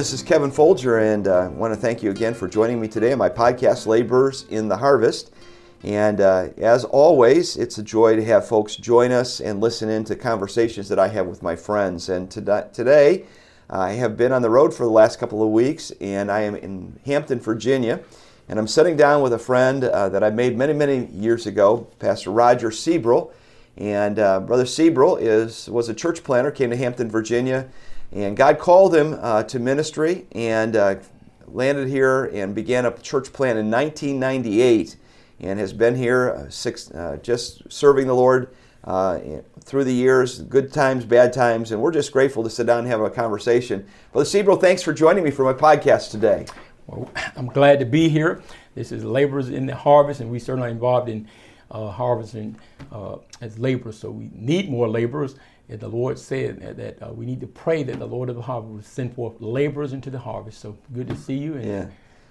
This is Kevin Folger, and uh, I want to thank you again for joining me today on my podcast, Laborers in the Harvest. And uh, as always, it's a joy to have folks join us and listen in to conversations that I have with my friends. And to- today, I have been on the road for the last couple of weeks, and I am in Hampton, Virginia. And I'm sitting down with a friend uh, that I made many, many years ago, Pastor Roger Sebrell. And uh, Brother Sebrell is, was a church planter, came to Hampton, Virginia and God called him uh, to ministry and uh, landed here and began a church plant in 1998 and has been here uh, six, uh, just serving the Lord uh, through the years, good times, bad times, and we're just grateful to sit down and have a conversation. Brother Sebrell, thanks for joining me for my podcast today. Well, I'm glad to be here. This is Laborers in the Harvest, and we certainly are involved in uh, harvesting as laborers, so we need more laborers the Lord said that, that uh, we need to pray that the Lord of the harvest will send forth laborers into the harvest. So good to see you. yeah.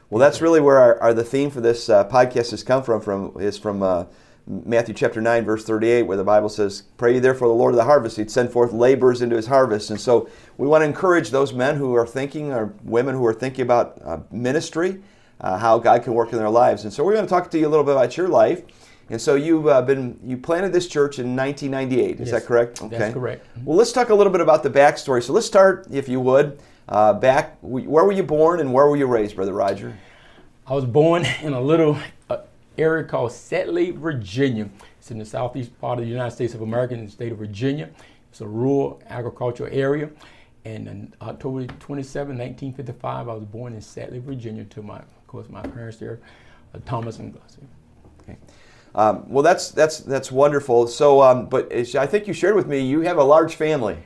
Well, that's really where our, our the theme for this uh, podcast has come from. From is from uh, Matthew chapter nine, verse thirty-eight, where the Bible says, "Pray ye therefore the Lord of the harvest; He'd send forth laborers into His harvest." And so we want to encourage those men who are thinking, or women who are thinking about uh, ministry, uh, how God can work in their lives. And so we're going to talk to you a little bit about your life and so you've uh, been you planted this church in 1998. Is yes, that correct? Okay. That's correct. Mm-hmm. Well, let's talk a little bit about the backstory. So let's start, if you would, uh, back. Where were you born and where were you raised, Brother Roger? I was born in a little uh, area called Sedley, Virginia. It's in the southeast part of the United States of America, in the state of Virginia. It's a rural agricultural area. And on October 27, 1955, I was born in Sedley, Virginia, to my, of course, my parents there, uh, Thomas and Gussie. Okay. Um, well, that's that's that's wonderful. So, um, but I think you shared with me you have a large family.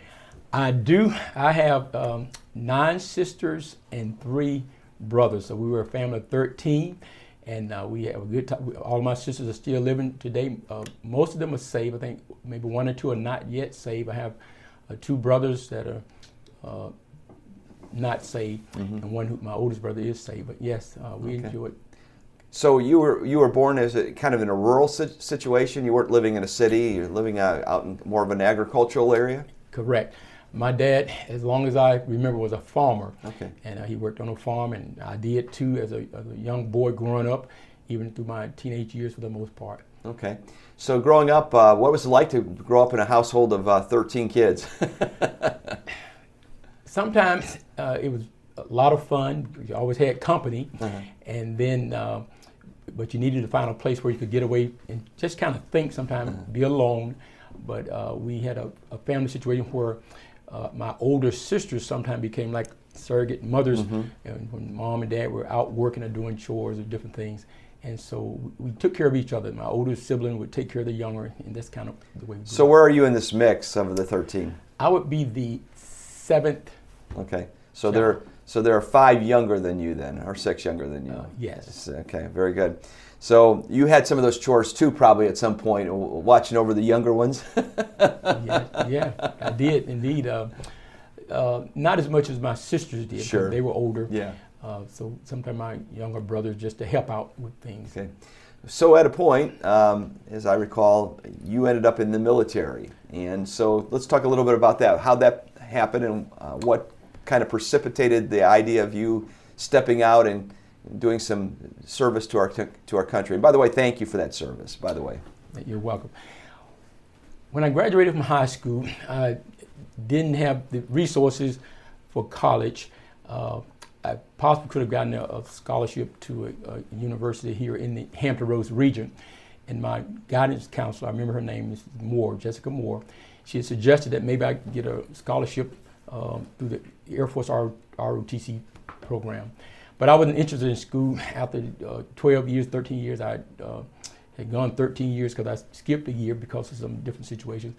I do. I have um, nine sisters and three brothers. So we were a family of thirteen, and uh, we have a good time. All my sisters are still living today. Uh, most of them are saved. I think maybe one or two are not yet saved. I have uh, two brothers that are uh, not saved, mm-hmm. and one who my oldest brother is saved. But yes, uh, we okay. enjoy so you were you were born as a kind of in a rural situation. You weren't living in a city. You're living out, out in more of an agricultural area. Correct. My dad, as long as I remember, was a farmer. Okay. And uh, he worked on a farm, and I did too as a, as a young boy growing up, even through my teenage years for the most part. Okay. So growing up, uh, what was it like to grow up in a household of uh, 13 kids? Sometimes uh, it was a lot of fun. You always had company, uh-huh. and then uh, but you needed to find a place where you could get away and just kind of think sometimes, mm-hmm. be alone. But uh, we had a, a, family situation where uh, my older sisters sometimes became like surrogate mothers mm-hmm. when mom and dad were out working or doing chores or different things. And so we took care of each other. My older sibling would take care of the younger, and that's kind of the way. so where are you in this mix of the thirteen? I would be the seventh. Okay, so there so there are five younger than you then, or six younger than you. Uh, yes. Okay, very good. So you had some of those chores too, probably at some point, watching over the younger ones. yeah, yeah, I did indeed. Uh, uh, not as much as my sisters did. Sure. They were older. Yeah. Uh, so sometimes my younger brothers just to help out with things. Okay. So at a point, um, as I recall, you ended up in the military, and so let's talk a little bit about that. How that happened and uh, what kind of precipitated the idea of you stepping out and doing some service to our to our country. And by the way, thank you for that service. By the way, you're welcome. When I graduated from high school, I didn't have the resources for college. uh, I possibly could have gotten a, a scholarship to a, a, university here in the Hampton Roads region. And my guidance counselor, I remember her name, is Moore, Jessica Moore, she had suggested that maybe I could get a scholarship um, through the Air Force R- ROTC program. But I wasn't interested in school after uh, 12 years, 13 years. I uh, had gone 13 years because I skipped a year because of some different situations.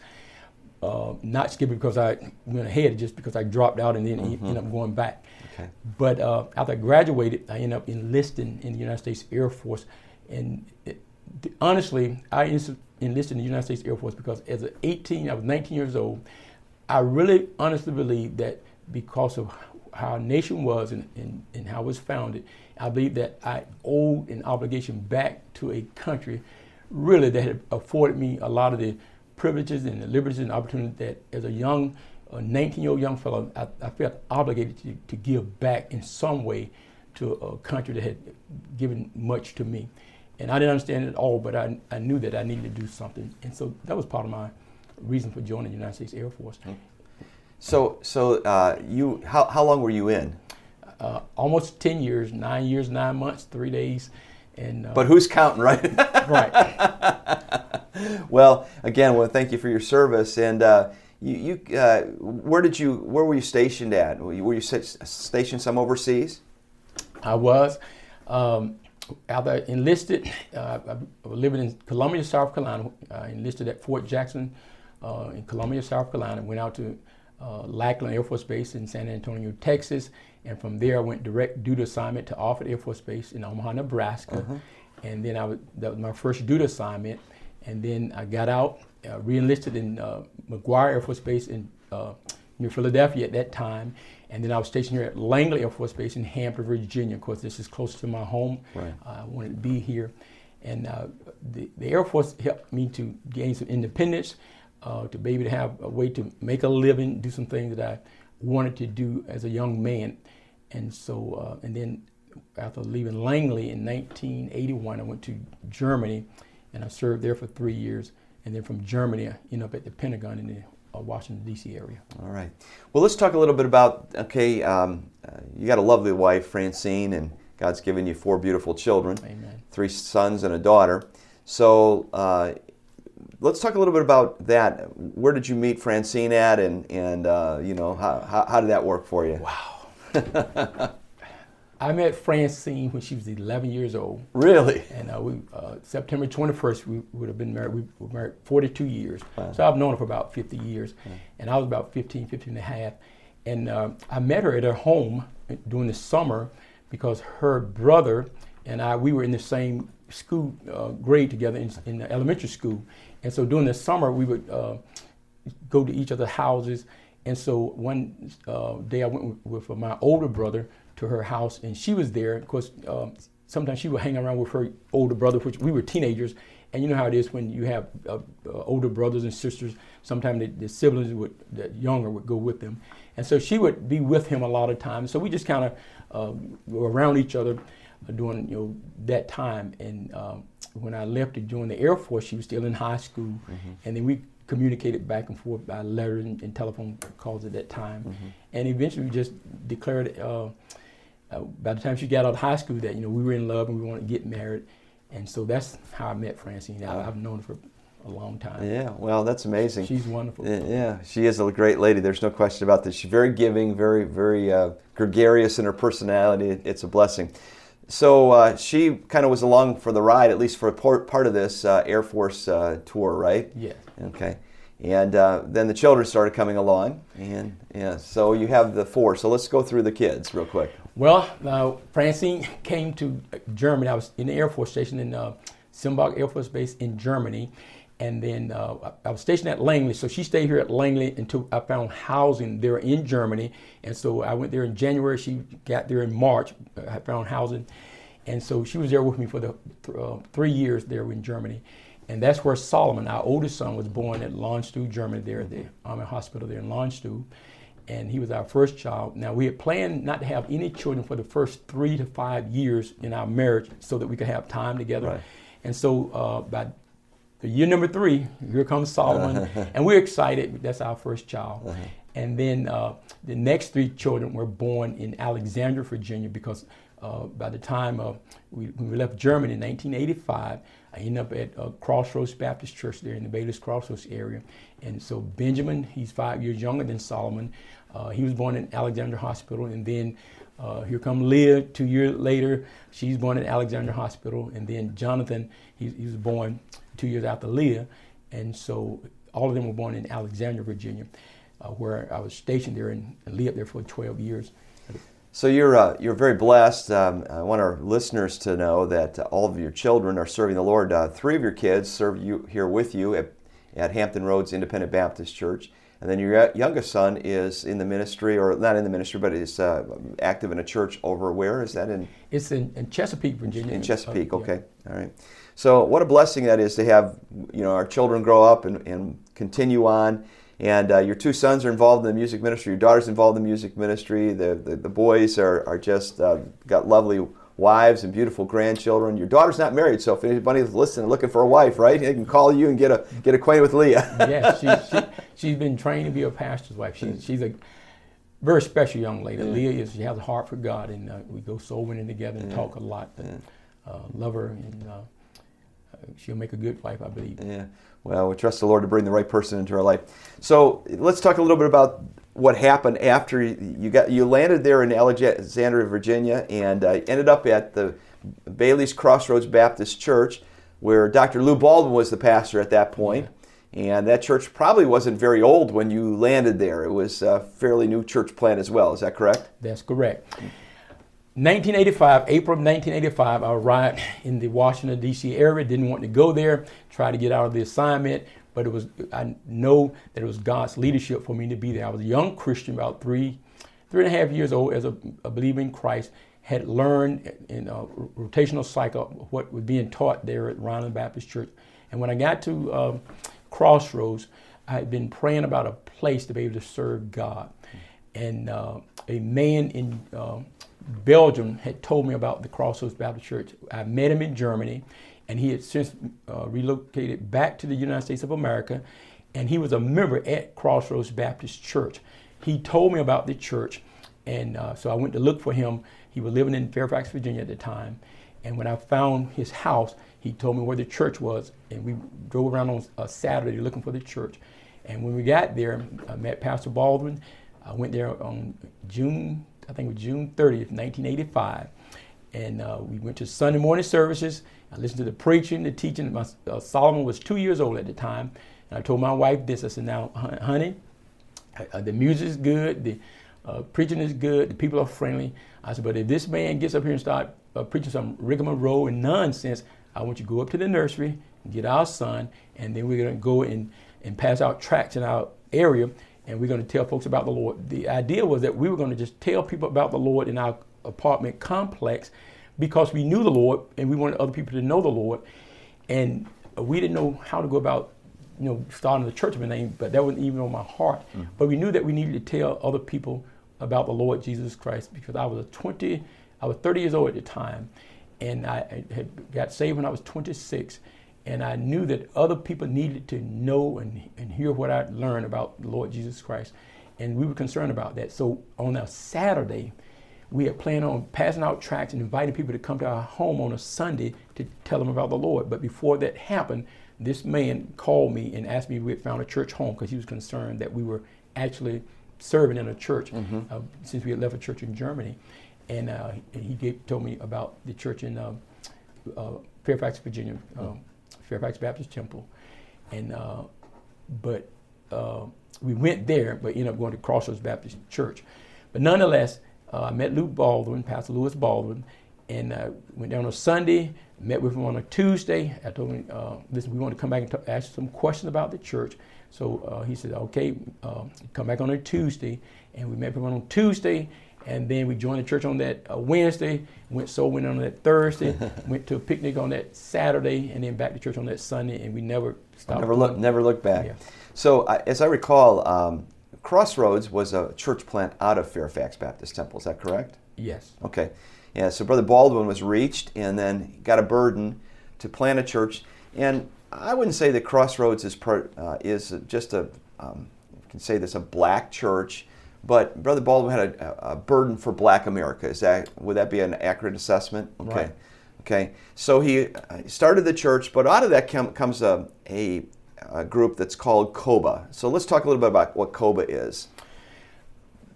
Uh, not skipping because I went ahead, just because I dropped out and then mm-hmm. ended up going back. Okay. But uh, after I graduated, I ended up enlisting in the United States Air Force. And it, honestly, I enlisted in the United States Air Force because as an 18, I was 19 years old. I really honestly believe that because of how our nation was and, and, and how it was founded, I believe that I owed an obligation back to a country really that had afforded me a lot of the privileges and the liberties and opportunities that as a young, 19 year old young fellow, I, I felt obligated to, to, give back in some way to a country that had given much to me. And I didn't understand it all, but I, I knew that I needed to do something. And so that was part of my reason for joining the United States Air Force. So, so uh, you, how, how long were you in? Uh, almost 10 years, nine years, nine months, three days. And, uh, but who's counting, right? right. well, again, well, thank you for your service. And uh, you, you uh, where did you, where were you stationed at? Were you, were you stationed some overseas? I was. Um, after enlisted, uh, I was living in Columbia, South Carolina. I enlisted at Fort Jackson uh, in Columbia, South Carolina. Went out to uh, Lackland Air Force Base in San Antonio, Texas, and from there I went direct duty assignment to Offutt Air Force Base in Omaha, Nebraska. Uh-huh. And then I was, that was my first duty assignment. And then I got out, uh, re-enlisted in uh, McGuire Air Force Base in uh, near Philadelphia at that time. And then I was stationed here at Langley Air Force Base in Hampton, Virginia. Of course, this is close to my home. Right. I wanted to be here. And uh, the, the Air Force helped me to gain some independence, uh, to be able to have a way to make a living, do some things that I wanted to do as a young man. And so, uh, and then after leaving Langley in 1981, I went to Germany and I served there for three years. And then from Germany, I ended up at the Pentagon in the uh, Washington, D.C. area. All right. Well, let's talk a little bit about okay, um, uh, you got a lovely wife, Francine, and God's given you four beautiful children Amen. three sons and a daughter. So, uh, let's talk a little bit about that. Where did you meet Francine at, and and uh, you know how, how, how did that work for you? Wow. I met Francine when she was 11 years old. Really? And uh, we uh, September 21st we would have been married. We were married 42 years. Wow. So I've known her for about 50 years, and I was about 15, 15 and a half. And uh, I met her at her home during the summer because her brother and I we were in the same school uh, grade together in, in the elementary school, and so during the summer, we would uh, go to each other's houses. And so one uh, day I went with, my older brother to her house, and she was there. Of course, um, sometimes she would hang around with her older brother, which we were teenagers. And you know how it is when you have uh, uh older brothers and sisters. Sometimes the, the siblings would, the younger would go with them, and so she would be with him a lot of times. So we just kind of uh, were around each other during you know that time. And um, when I left to join the Air Force, she was still in high school, mm-hmm. and then we communicated back and forth by letter and, and telephone calls at that time. Mm-hmm. And eventually, we just declared uh, uh, by the time she got out of high school that you know we were in love and we wanted to get married. And so that's how I met Francine. I, have known her for a long time. Yeah, well, that's amazing. She's wonderful. Yeah, she is a great lady. There's no question about this. She's very giving, very, very uh, gregarious in her personality. It's a blessing. So uh, she kind of was along for the ride, at least for a part of this uh, Air Force uh, tour, right? Yeah. Okay. And uh, then the children started coming along, and yeah, so you have the four. So let's go through the kids real quick. Well, uh, Francine came to Germany. I was in the Air Force station in uh, Sembach Air Force Base in Germany, and then uh, I was stationed at Langley, so she stayed here at Langley until I found housing there in Germany. And so I went there in January. She got there in March. I found housing, and so she was there with me for the th- uh, three years there in Germany. And that's where Solomon, our oldest son, was born at Landstuhl, Germany, there at the Army Hospital there in Landstuhl. And he was our first child. Now, we had planned not to have any children for the first three to five years in our marriage so that we could have time together. Right. And so uh, by year number three, here comes Solomon, and we're excited. That's our first child. Uh-huh. And then uh, the next three children were born in Alexandria, Virginia, because uh, by the time we, when we left Germany in 1985, I ended up at uh, Crossroads Baptist Church there in the Bailey's Crossroads area. And so Benjamin, he's five years younger than Solomon. Uh, he was born in Alexandria Hospital, and then uh, here come Leah two years later. She's born in Alexandria Hospital, and then Jonathan, he, he was born two years after Leah. And so all of them were born in Alexandria, Virginia, uh, where I was stationed there and, and lived there for 12 years. So you're uh, you're very blessed. Um, I want our listeners to know that uh, all of your children are serving the Lord. Uh, three of your kids serve you here with you at, at Hampton Roads Independent Baptist Church, and then your youngest son is in the ministry, or not in the ministry, but is uh, active in a church over where is that in? It's in, in Chesapeake, Virginia. In Chesapeake, okay, yeah. all right. So what a blessing that is to have you know our children grow up and, and continue on and uh, your two sons are involved in the music ministry. Your daughter's involved in the music ministry. The, the, the boys are, are just uh, got lovely wives and beautiful grandchildren. Your daughter's not married, so if anybody's listening looking for a wife, right, they can call you and get a get acquainted with Leah. yeah, she, she, she's been trained to be a pastor's wife. She, she's a very special young lady. Leah is she has a heart for God, and uh, we go soul winning together and talk a lot. And, uh, love her, and uh, she'll make a good wife, I believe. Yeah. Well, we trust the Lord to bring the right person into our life. So let's talk a little bit about what happened after you got you landed there in Alexandria, Virginia, and uh, ended up at the Bailey's Crossroads Baptist Church, where Dr. Lou Baldwin was the pastor at that point. And that church probably wasn't very old when you landed there. It was a fairly new church plant as well. Is that correct? That's correct. 1985, April of 1985, I arrived in the Washington, D.C. area. Didn't want to go there, tried to get out of the assignment, but it was, I know that it was God's leadership for me to be there. I was a young Christian, about three, three and a half years old as a, a believer in Christ, had learned in a rotational cycle what was being taught there at Ryland Baptist Church. And when I got to uh, Crossroads, I had been praying about a place to be able to serve God. And uh, a man in uh, Belgium had told me about the Crossroads Baptist Church. I met him in Germany, and he had since uh, relocated back to the United States of America, and he was a member at Crossroads Baptist Church. He told me about the church, and uh, so I went to look for him. He was living in Fairfax, Virginia at the time, and when I found his house, he told me where the church was, and we drove around on a Saturday looking for the church. And when we got there, I met Pastor Baldwin. I went there on June I think it was June 30th, 1985. And uh, we went to Sunday morning services. I listened to the preaching, the teaching. My, uh, Solomon was two years old at the time. And I told my wife this. I said, now, honey, uh, the music is good. The uh, preaching is good. The people are friendly. I said, but if this man gets up here and start uh, preaching some rigmarole and nonsense, I want you to go up to the nursery and get our son, and then we're going to go and, and pass out tracts in our area and we're going to tell folks about the Lord. The idea was that we were going to just tell people about the Lord in our apartment complex because we knew the Lord and we wanted other people to know the Lord. And we didn't know how to go about, you know, starting the church of a name, but that wasn't even on my heart. Mm. But we knew that we needed to tell other people about the Lord Jesus Christ because I was a 20, I was 30 years old at the time, and I had got saved when I was 26 and I knew that other people needed to know and, and hear what I learned about the Lord Jesus Christ. And we were concerned about that. So on a Saturday, we had planned on passing out tracts and inviting people to come to our home on a Sunday to tell them about the Lord. But before that happened, this man called me and asked me if we had found a church home because he was concerned that we were actually serving in a church mm-hmm. uh, since we had left a church in Germany. And uh, he gave, told me about the church in uh, uh Fairfax, Virginia. Mm-hmm Fairfax Baptist Temple, and uh, but uh, we went there, but ended up going to Crossroads Baptist Church. But nonetheless, uh, I met Lou Baldwin, Pastor Lewis Baldwin, and uh, went down on Sunday. Met with him on a Tuesday. I told him, uh, "Listen, we want to come back and t- ask some questions about the church." So uh, he said, "Okay, come back on a Tuesday." And we met with him on Tuesday, and then we joined the church on that uh, Wednesday, went soul went on that Thursday, went to a picnic on that Saturday, and then back to church on that Sunday, and we never stopped. Never looked, never looked back. Yeah. So, uh, as I recall, um, Crossroads was a church plant out of Fairfax Baptist Temple. Is that correct? Yes. Okay. Yeah. So Brother Baldwin was reached, and then got a burden to plant a church. And I wouldn't say that Crossroads is part, uh, is just a um, can say this, a black church, but Brother Baldwin had a, a burden for black America. Is that, would that be an accurate assessment? Okay. Right. Okay. So he started the church, but out of that com- comes a, a, a group that's called COBA. So let's talk a little bit about what COBA is.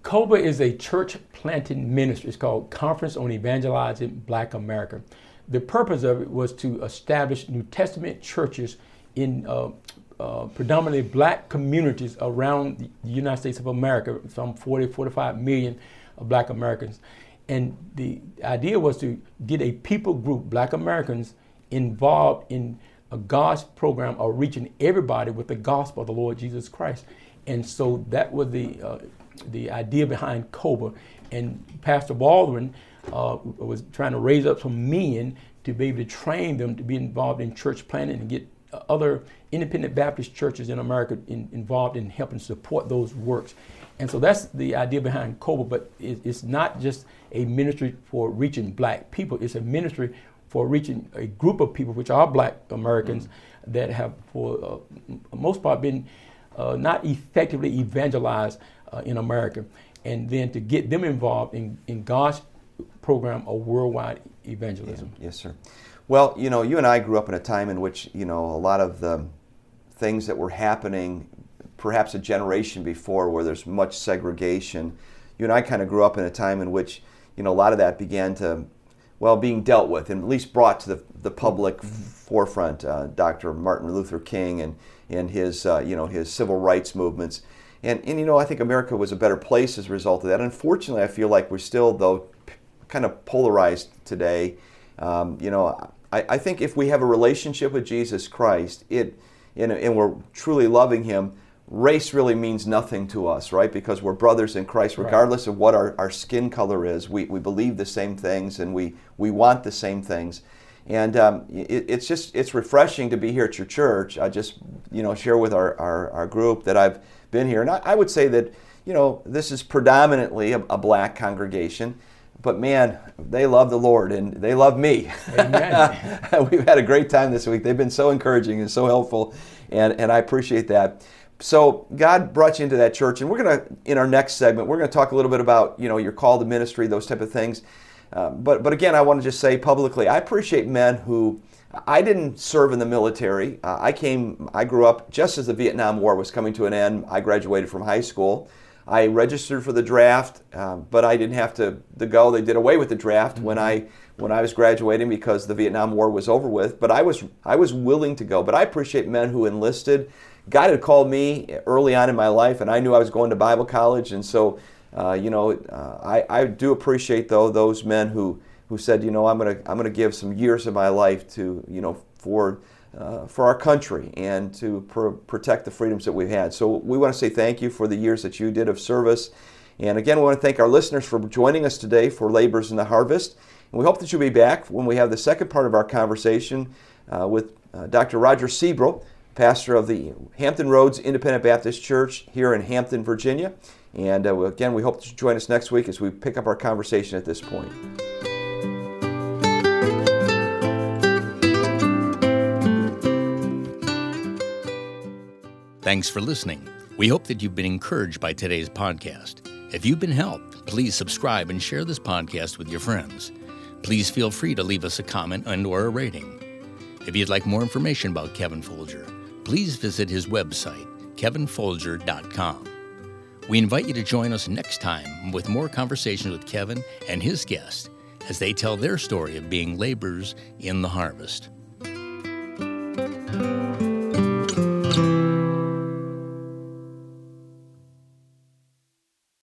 COBA is a church planting ministry. It's called Conference on Evangelizing Black America. The purpose of it was to establish New Testament churches in uh, uh, predominantly black communities around the United States of America, some 40, 45 million black Americans. And the idea was to get a people group, black Americans, involved in God's program of reaching everybody with the gospel of the Lord Jesus Christ. And so that was the, uh, the idea behind COBA. And Pastor Baldwin uh, was trying to raise up some men to be able to train them to be involved in church planting and get other independent Baptist churches in America in, involved in helping support those works. And so that's the idea behind COBA, but it, it's not just a ministry for reaching black people, it's a ministry for reaching a group of people, which are black Americans, mm-hmm. that have, for uh, most part, been uh, not effectively evangelized uh, in America. And then to get them involved in, in God's program of worldwide evangelism. Yeah. Yes, sir. Well, you know, you and I grew up in a time in which, you know, a lot of the things that were happening perhaps a generation before where there's much segregation. You and I kind of grew up in a time in which, you know, a lot of that began to, well, being dealt with and at least brought to the, the public forefront. Uh, Dr. Martin Luther King and, and his, uh, you know, his civil rights movements. And, and, you know, I think America was a better place as a result of that. Unfortunately, I feel like we're still, though, kind of polarized today. Um, you know, I, I, think if we have a relationship with Jesus Christ, it and, and we're truly loving Him, race really means nothing to us, right? Because we're brothers in Christ, regardless right. of what our, our skin color is. We, we believe the same things and we, we want the same things. And um, it, it's just it's refreshing to be here at your church. I just you know share with our, our, our group that I've been here, and I, I, would say that you know this is predominantly a, a black congregation but man, they love the Lord and they love me. We've had a great time this week. They've been so encouraging and so helpful, and, and I appreciate that. So God brought you into that church, and we're going to, in our next segment, we're going to talk a little bit about you know your call to ministry, those type of things. Uh, but but again, I want to just say publicly, I appreciate men who. I didn't serve in the military. Uh, I came, I grew up just as the Vietnam War was coming to an end. I graduated from high school. I registered for the draft, um, but I didn't have to, to go. They did away with the draft mm-hmm. when I when I was graduating because the Vietnam War was over with. But I was I was willing to go. But I appreciate men who enlisted. God had called me early on in my life, and I knew I was going to Bible college, and so uh, you know uh, I, I do appreciate though those men who who said you know I'm gonna I'm gonna give some years of my life to you know for uh, for our country and to pr- protect the freedoms that we've had. So we want to say thank you for the years that you did of service. And again, we want to thank our listeners for joining us today for Labors in the Harvest. And we hope that you'll be back when we have the second part of our conversation uh, with uh, Dr. Roger Sebrell, pastor of the Hampton Roads Independent Baptist Church here in Hampton, Virginia. And uh, again, we hope to join us next week as we pick up our conversation at this point. Thanks for listening. We hope that you've been encouraged by today's podcast. If you've been helped, please subscribe and share this podcast with your friends. Please feel free to leave us a comment and or a rating. If you'd like more information about Kevin Folger, please visit his website, kevinfolger.com. We invite you to join us next time with more conversations with Kevin and his guests as they tell their story of being laborers in the harvest.